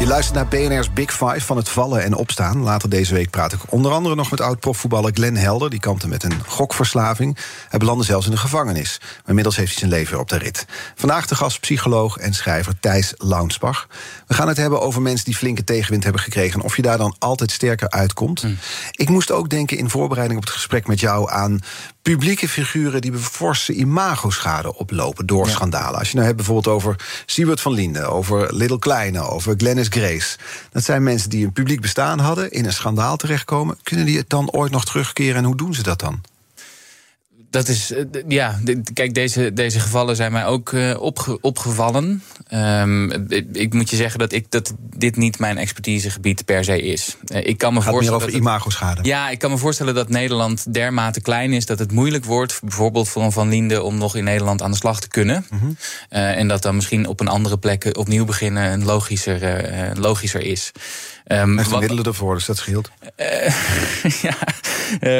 Je luistert naar BNR's Big Five van het vallen en opstaan. Later deze week praat ik onder andere nog met oud-profvoetballer Glenn Helder. Die kampte met een gokverslaving. Hij belandde zelfs in de gevangenis. Maar inmiddels heeft hij zijn leven weer op de rit. Vandaag de gast psycholoog en schrijver Thijs Launsbach. We gaan het hebben over mensen die flinke tegenwind hebben gekregen... en of je daar dan altijd sterker uitkomt. Ik moest ook denken in voorbereiding op het gesprek met jou... aan publieke figuren die forse imagoschade oplopen door schandalen. Als je nou hebt bijvoorbeeld over Siebert van Linden... over Little Kleine, over Glennis Grace. Dat zijn mensen die een publiek bestaan hadden... in een schandaal terechtkomen. Kunnen die het dan ooit nog terugkeren en hoe doen ze dat dan? Dat is, eh, ja, kijk, deze, deze gevallen zijn mij ook uh, opge, opgevallen. Um, ik, moet je zeggen dat, ik, dat dit niet mijn expertisegebied per se is. Uh, ik kan me Gaat voorstellen. meer over imagoschade. Ja, ik kan me voorstellen dat Nederland dermate klein is dat het moeilijk wordt, bijvoorbeeld voor een Van Linde, om nog in Nederland aan de slag te kunnen. Mm -hmm. uh, en dat dan misschien op een andere plek opnieuw beginnen een logischer, logischer is. Um, de middelen ervoor, dus dat scheelt. Uh, ja,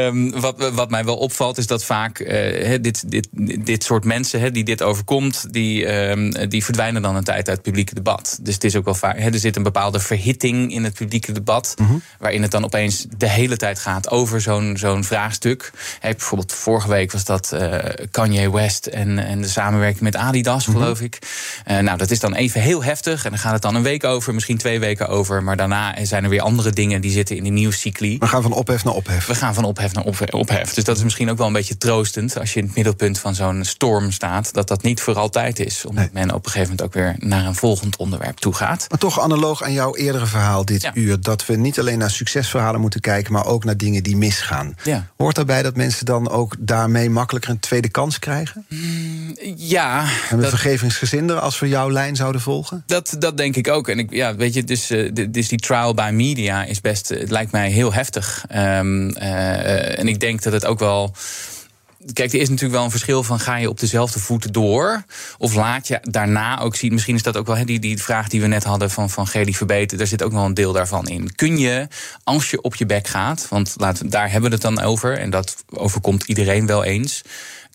um, wat, wat mij wel opvalt is dat vaak uh, dit, dit, dit soort mensen he, die dit overkomt, die, um, die verdwijnen dan een tijd uit het publieke debat. Dus het is ook wel vaak, he, er zit een bepaalde verhitting in het publieke debat, mm -hmm. waarin het dan opeens de hele tijd gaat over zo'n zo'n vraagstuk. Hey, bijvoorbeeld vorige week was dat uh, Kanye West en, en de samenwerking met Adidas, mm -hmm. geloof ik. nou, dat is dan even heel heftig en dan gaat het dan een week over, misschien twee weken over, maar daarna zijn er weer andere dingen die zitten in die nieuwscycli. We gaan van ophef naar ophef. We gaan van ophef naar ophef. Dus dat is misschien ook wel een beetje troostend als je in het middelpunt van zo'n storm staat, dat dat niet voor altijd is. Omdat nee. men op een gegeven moment ook weer naar een volgend onderwerp toe gaat. Maar toch analoog aan jouw eerdere verhaal dit ja. uur, dat we niet alleen naar succesverhalen moeten kijken, maar ook naar dingen die misgaan. Ja. Hoort daarbij dat mensen dan ook daarmee makkelijker een tweede kans krijgen? Mm, ja. En we dat... vergevingsgezinder als we jouw lijn zouden volgen? Dat, dat denk ik ook. En ik, ja, weet je, dus, uh, dus die trial by media is best, het lijkt mij heel heftig. Um, uh, en ik denk dat het ook wel. Kijk, er is natuurlijk wel een verschil van ga je op dezelfde voeten door? Of laat je daarna ook zien, misschien is dat ook wel die, die vraag die we net hadden van, van Geli Verbeten, daar zit ook wel een deel daarvan in. Kun je, als je op je bek gaat, want laten, daar hebben we het dan over, en dat overkomt iedereen wel eens,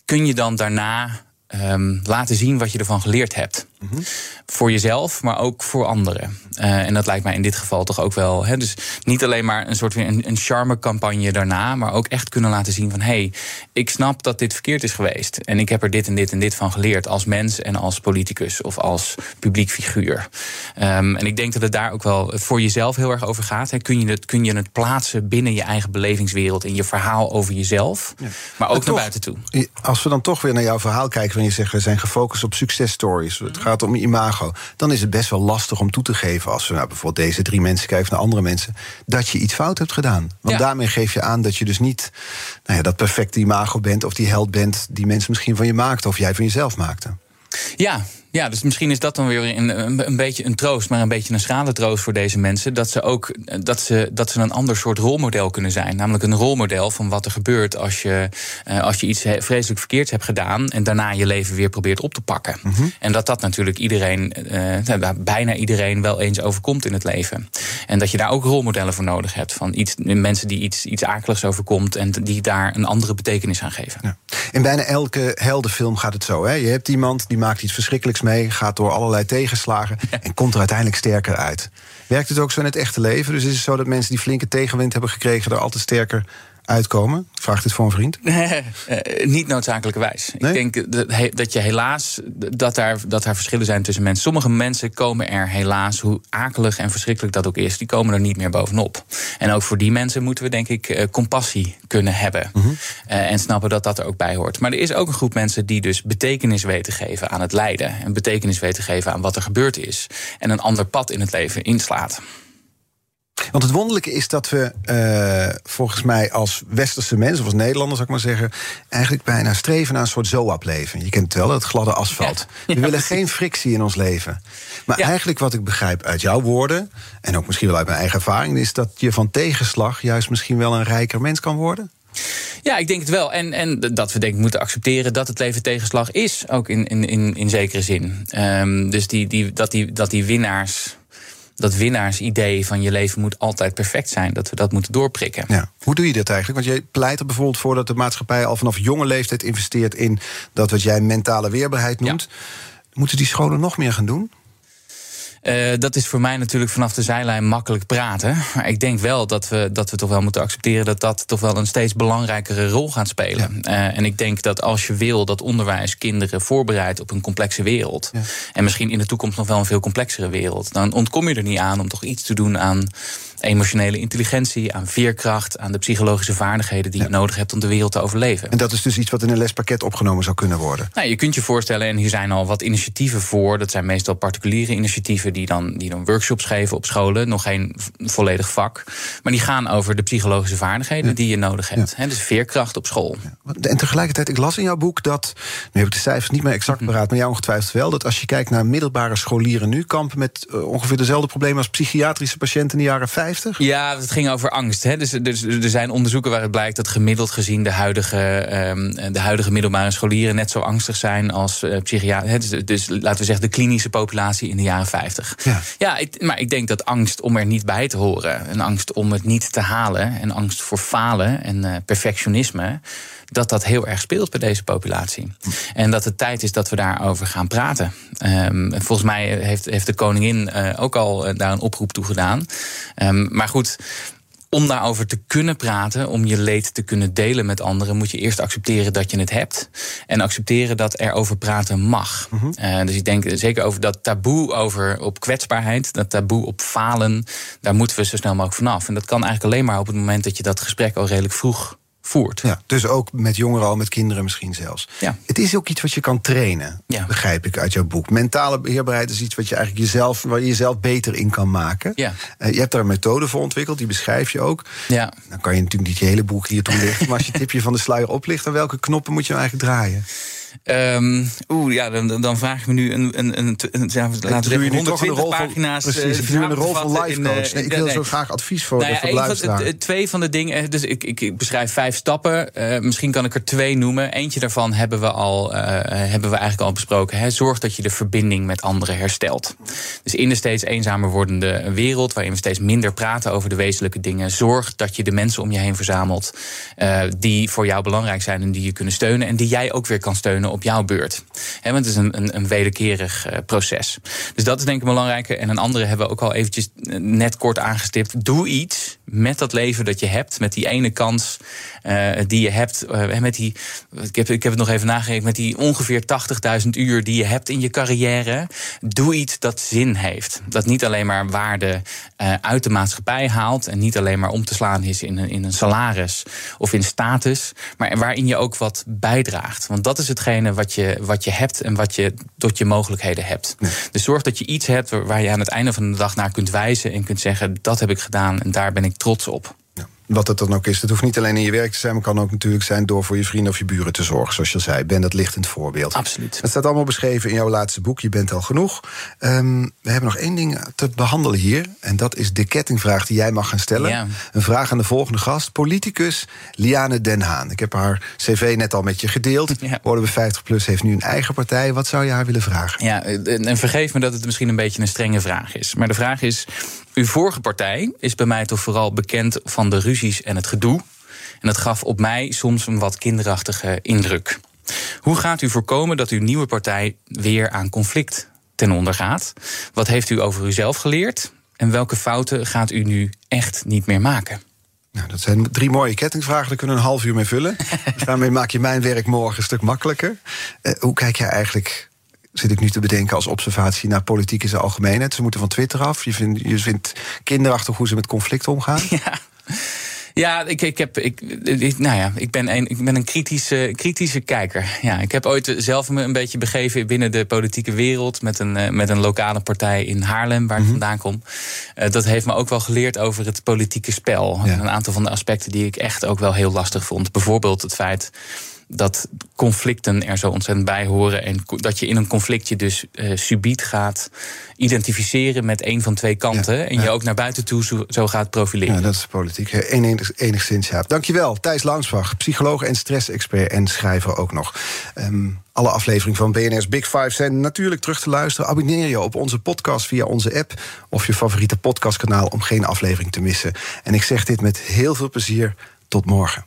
kun je dan daarna um, laten zien wat je ervan geleerd hebt? Mm -hmm. Voor jezelf, maar ook voor anderen. Uh, en dat lijkt mij in dit geval toch ook wel. Hè, dus niet alleen maar een soort van een, een charme-campagne daarna, maar ook echt kunnen laten zien van hé, hey, ik snap dat dit verkeerd is geweest. En ik heb er dit en dit en dit van geleerd als mens en als politicus of als publiek figuur. Um, en ik denk dat het daar ook wel voor jezelf heel erg over gaat. Hè. Kun, je het, kun je het plaatsen binnen je eigen belevingswereld in je verhaal over jezelf, ja. maar ook maar toch, naar buiten toe. Als we dan toch weer naar jouw verhaal kijken, wanneer je zegt we zijn gefocust op successtories. Het gaat om imago. Dan is het best wel lastig om toe te geven, als we nou bijvoorbeeld deze drie mensen kijken naar andere mensen, dat je iets fout hebt gedaan. Want ja. daarmee geef je aan dat je dus niet nou ja, dat perfecte imago bent of die held bent die mensen misschien van je maakten of jij van jezelf maakte. Ja, ja, dus misschien is dat dan weer een, een, beetje een troost, maar een beetje een schrale troost voor deze mensen. Dat ze ook dat ze, dat ze een ander soort rolmodel kunnen zijn. Namelijk een rolmodel van wat er gebeurt als je, uh, als je iets vreselijk verkeerds hebt gedaan. en daarna je leven weer probeert op te pakken. Mm -hmm. En dat dat natuurlijk iedereen, uh, bijna iedereen wel eens overkomt in het leven. En dat je daar ook rolmodellen voor nodig hebt. Van iets, mensen die iets, iets akeligs overkomt en die daar een andere betekenis aan geven. Ja. In bijna elke heldenfilm gaat het zo. Hè? Je hebt iemand die maakt iets verschrikkelijks mee, gaat door allerlei tegenslagen en komt er uiteindelijk sterker uit. Werkt het ook zo in het echte leven? Dus is het zo dat mensen die flinke tegenwind hebben gekregen er altijd sterker uitkomen? Vraagt dit voor een vriend? Nee, uh, niet noodzakelijkerwijs. Nee? Ik denk dat, je helaas dat daar, dat daar verschillen zijn tussen mensen. Sommige mensen komen er helaas, hoe akelig en verschrikkelijk dat ook is, die komen er niet meer bovenop. En ook voor die mensen moeten we denk ik uh, compassie kunnen hebben. -huh. uh, en snappen dat dat er ook bij hoort. Maar er is ook een groep mensen die dus betekenis weten geven aan het lijden. En betekenis weten geven aan wat er gebeurd is. En een ander pad in het leven inslaat. Want het wonderlijke is dat we uh, volgens mij als westerse mensen, of als Nederlanders zou ik maar zeggen, eigenlijk bijna streven naar een soort zoap-leven. Je kent het wel, het gladde asfalt. Ja, ja, we willen geen frictie in ons leven. Maar ja. eigenlijk wat ik begrijp uit jouw woorden, en ook misschien wel uit mijn eigen ervaring, is dat je van tegenslag juist misschien wel een rijker mens kan worden. Ja, ik denk het wel. En, en dat we denk ik moeten accepteren dat het leven tegenslag is, ook in, in, in, in zekere zin. Um, dus die, die, dat, die, dat die winnaars dat winnaarsidee van je leven moet altijd perfect zijn. Dat we dat moeten doorprikken. Ja. Hoe doe je dat eigenlijk? Want jij pleit er bijvoorbeeld voor dat de maatschappij al vanaf jonge leeftijd investeert in dat wat jij mentale weerbaarheid noemt. Ja. Moeten die scholen nog meer gaan doen? Uh, dat is voor mij natuurlijk vanaf de zijlijn makkelijk praten. Maar ik denk wel dat we, dat we toch wel moeten accepteren dat dat toch wel een steeds belangrijkere rol gaat spelen. Ja. Uh, en ik denk dat als je wil dat onderwijs kinderen voorbereidt op een complexe wereld. Ja. En misschien in de toekomst nog wel een veel complexere wereld. Dan ontkom je er niet aan om toch iets te doen aan emotionele intelligentie, aan veerkracht, aan de psychologische vaardigheden die je nodig hebt om de wereld te overleven. En dat is dus iets wat in een lespakket opgenomen zou kunnen worden. Nou, je kunt je voorstellen, en hier zijn al wat initiatieven voor. Dat zijn meestal particuliere initiatieven die dan, die dan workshops geven op scholen. Nog geen volledig vak. Maar die gaan over de psychologische vaardigheden die je nodig hebt. Ja. dus veerkracht op school. En tegelijkertijd, ik las in jouw boek dat. Nu heb ik de cijfers niet meer exact paraat, mhm. maar jou ongetwijfeld wel. Dat als je kijkt naar middelbare scholieren nu, kampen met uh, ongeveer dezelfde problemen als psychiatrische patiënten in de jaren 50? Ja, het ging over angst. Hè. Dus, dus, er zijn onderzoeken waaruit blijkt dat gemiddeld gezien de huidige, um, de huidige middelbare scholieren net zo angstig zijn als uh, psychiater. Dus, dus, laten we zeggen de klinische populatie in de jaren 50. Ja, ja ik, maar ik denk dat angst om er niet bij te horen, en angst om het niet te halen, en angst voor falen en uh, perfectionisme dat dat heel erg speelt bij deze populatie. En dat het tijd is dat we daarover gaan praten. Um, volgens mij heeft, heeft de koningin uh, ook al uh, daar een oproep toe gedaan. Um, maar goed, om daarover te kunnen praten, om je leed te kunnen delen met anderen, moet je eerst accepteren dat je het hebt. En accepteren dat er over praten mag. Mm uh, dus ik denk zeker over dat taboe over, op kwetsbaarheid, dat taboe op falen, daar moeten we zo snel mogelijk vanaf. En dat kan eigenlijk alleen maar op het moment dat je dat gesprek al redelijk vroeg voert. Ja, dus ook met jongeren al, met kinderen misschien zelfs. Ja. Het is ook iets wat je kan trainen, ja. begrijp ik uit jouw boek. Mentale beheerbaarheid is iets wat je eigenlijk jezelf, waar je jezelf beter in kan maken. Ja. Uh, je hebt daar een methode voor ontwikkeld, die beschrijf je ook. Ja. Dan kan je natuurlijk niet je hele boek hier toelichten, maar als je het tipje van de sluier oplicht, dan welke knoppen moet je nou eigenlijk draaien? Um, Oeh, ja, dan, dan vraag ik me nu een, een, een, een laten we 120 pagina's. Van, precies, uh, de rol van life coach. Nee, ik wil zo graag advies voor, nou ja, voor van, Twee van de dingen, dus ik, ik, ik beschrijf vijf stappen. Uh, misschien kan ik er twee noemen. Eentje daarvan hebben we, al, uh, hebben we eigenlijk al besproken. Hè. Zorg dat je de verbinding met anderen herstelt. Dus in de steeds eenzamer wordende wereld, waarin we steeds minder praten over de wezenlijke dingen, zorg dat je de mensen om je heen verzamelt die voor jou belangrijk zijn en die je kunnen steunen en die jij ook weer kan steunen op jouw beurt. Want het is een, een, een wederkerig uh, proces. Dus dat is denk ik belangrijk. En een andere hebben we ook al eventjes eh, net kort aangestipt. Doe iets met dat leven dat je hebt. Met die ene kans uh, die je hebt. Met die, ik, heb, ik heb het nog even nagerekend. Met die ongeveer 80.000 uur die je hebt in je carrière. Doe iets dat zin heeft. Dat niet alleen maar waarde uit de maatschappij haalt. En niet alleen maar om te slaan is in een, in een salaris of in status. Maar waarin je ook wat bijdraagt. Want dat is wat je, wat je hebt en wat je tot je mogelijkheden hebt. Dus zorg dat je iets hebt waar je aan het einde van de dag naar kunt wijzen en kunt zeggen: dat heb ik gedaan en daar ben ik trots op. Wat het dan ook is. Het hoeft niet alleen in je werk te zijn, maar kan ook natuurlijk zijn door voor je vrienden of je buren te zorgen. Zoals je zei, ben dat lichtend voorbeeld. Absoluut. Het staat allemaal beschreven in jouw laatste boek. Je bent al genoeg. Um, we hebben nog één ding te behandelen hier. En dat is de kettingvraag die jij mag gaan stellen. Ja. Een vraag aan de volgende gast. Politicus Liane Den Haan. Ik heb haar cv net al met je gedeeld. Ja. Worden we 50 plus heeft nu een eigen partij. Wat zou je haar willen vragen? Ja, en vergeef me dat het misschien een beetje een strenge vraag is. Maar de vraag is: uw vorige partij is bij mij toch vooral bekend van de ruzies en het gedoe. En dat gaf op mij soms een wat kinderachtige indruk. Hoe gaat u voorkomen dat uw nieuwe partij weer aan conflict ten onder gaat? Wat heeft u over uzelf geleerd? En welke fouten gaat u nu echt niet meer maken? Nou, dat zijn drie mooie kettingvragen, daar kunnen we een half uur mee vullen. Daarmee maak je mijn werk morgen een stuk makkelijker. Uh, hoe kijk jij eigenlijk zit ik nu te bedenken als observatie naar politiek in zijn algemeenheid. Ze moeten van Twitter af. Je vindt, je vindt kinderachtig hoe ze met conflict omgaan. Ja. Ja, ik, ik, heb, ik, nou ja, ik ben een, ik ben een kritische, kritische kijker. Ja, ik heb ooit zelf me een beetje begeven binnen de politieke wereld. Met een, eh, met een lokale partij in Haarlem, waar ik mhm. vandaan kom. Uh, dat heeft me ook wel geleerd over het politieke spel. Een aantal van de aspecten die ik echt ook wel heel lastig vond. Bijvoorbeeld het feit dat conflicten er zo ontzettend bij horen. En dat je in een conflictje dus uh, subiet gaat identificeren met een van twee kanten. en je ook naar buiten toe zo, gaat profileren. Ja, dat is politiek. Enig, enigszins, ja. Dankjewel, Thijs Langsbach, psycholoog en stressexpert en schrijver ook nog. Um, alle afleveringen van BNR's Big Five zijn natuurlijk terug te luisteren. Abonneer je op onze podcast via onze app of je favoriete podcastkanaal om geen aflevering te missen. En ik zeg dit met heel veel plezier. Tot morgen.